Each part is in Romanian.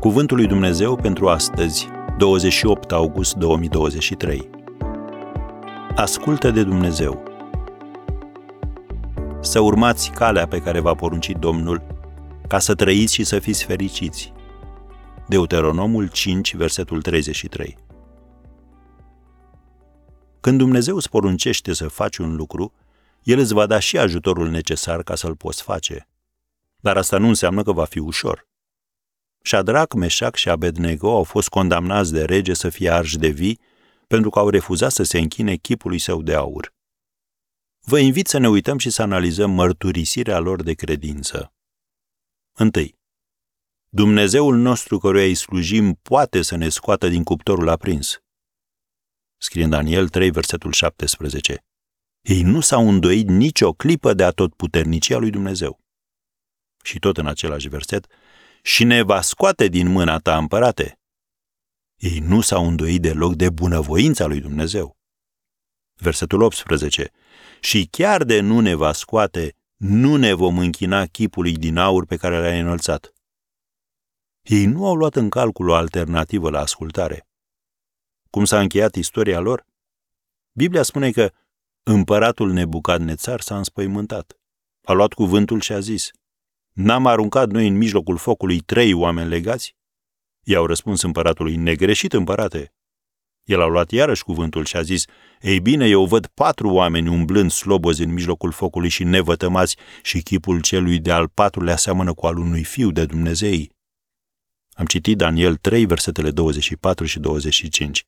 Cuvântul lui Dumnezeu pentru astăzi, 28 august 2023. Ascultă de Dumnezeu. Să urmați calea pe care v-a poruncit Domnul, ca să trăiți și să fiți fericiți. Deuteronomul 5, versetul 33. Când Dumnezeu îți poruncește să faci un lucru, El îți va da și ajutorul necesar ca să-l poți face. Dar asta nu înseamnă că va fi ușor. Shadrach, Meșac și Abednego au fost condamnați de rege să fie arși de vii pentru că au refuzat să se închine chipului său de aur. Vă invit să ne uităm și să analizăm mărturisirea lor de credință. 1. Dumnezeul nostru căruia îi slujim poate să ne scoată din cuptorul aprins. Scrie în Daniel 3, versetul 17. Ei nu s-au îndoit nicio clipă de atotputernicia lui Dumnezeu. Și tot în același verset, și ne va scoate din mâna ta, împărate. Ei nu s-au îndoit deloc de bunăvoința lui Dumnezeu. Versetul 18. Și chiar de nu ne va scoate, nu ne vom închina chipului din aur pe care l-a înălțat. Ei nu au luat în calcul o alternativă la ascultare. Cum s-a încheiat istoria lor? Biblia spune că împăratul Nebucadnețar s-a înspăimântat. A luat cuvântul și a zis, N-am aruncat noi în mijlocul focului trei oameni legați? I-au răspuns împăratului, negreșit împărate. El a luat iarăși cuvântul și a zis, Ei bine, eu văd patru oameni umblând slobozi în mijlocul focului și nevătămați și chipul celui de-al patrulea seamănă cu al unui fiu de Dumnezei. Am citit Daniel 3, versetele 24 și 25.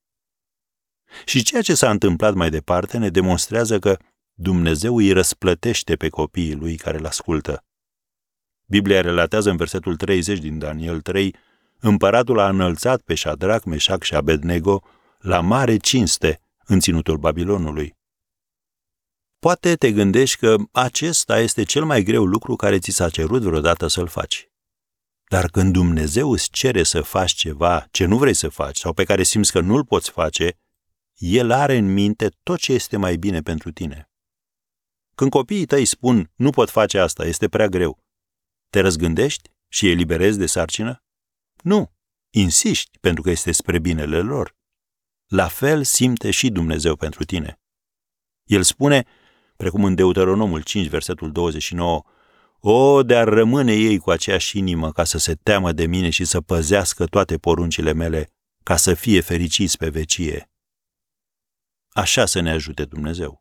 Și ceea ce s-a întâmplat mai departe ne demonstrează că Dumnezeu îi răsplătește pe copiii lui care îl ascultă. Biblia relatează în versetul 30 din Daniel 3, împăratul a înălțat pe Shadrach, Meșac și Abednego la mare cinste în ținutul Babilonului. Poate te gândești că acesta este cel mai greu lucru care ți s-a cerut vreodată să-l faci. Dar când Dumnezeu îți cere să faci ceva ce nu vrei să faci sau pe care simți că nu-l poți face, El are în minte tot ce este mai bine pentru tine. Când copiii tăi spun, nu pot face asta, este prea greu, te răzgândești și îi eliberezi de sarcină? Nu. Insiști pentru că este spre binele lor. La fel simte și Dumnezeu pentru tine. El spune, precum în Deuteronomul 5, versetul 29, O, de-ar rămâne ei cu aceeași inimă ca să se teamă de mine și să păzească toate poruncile mele, ca să fie fericiți pe vecie. Așa să ne ajute Dumnezeu.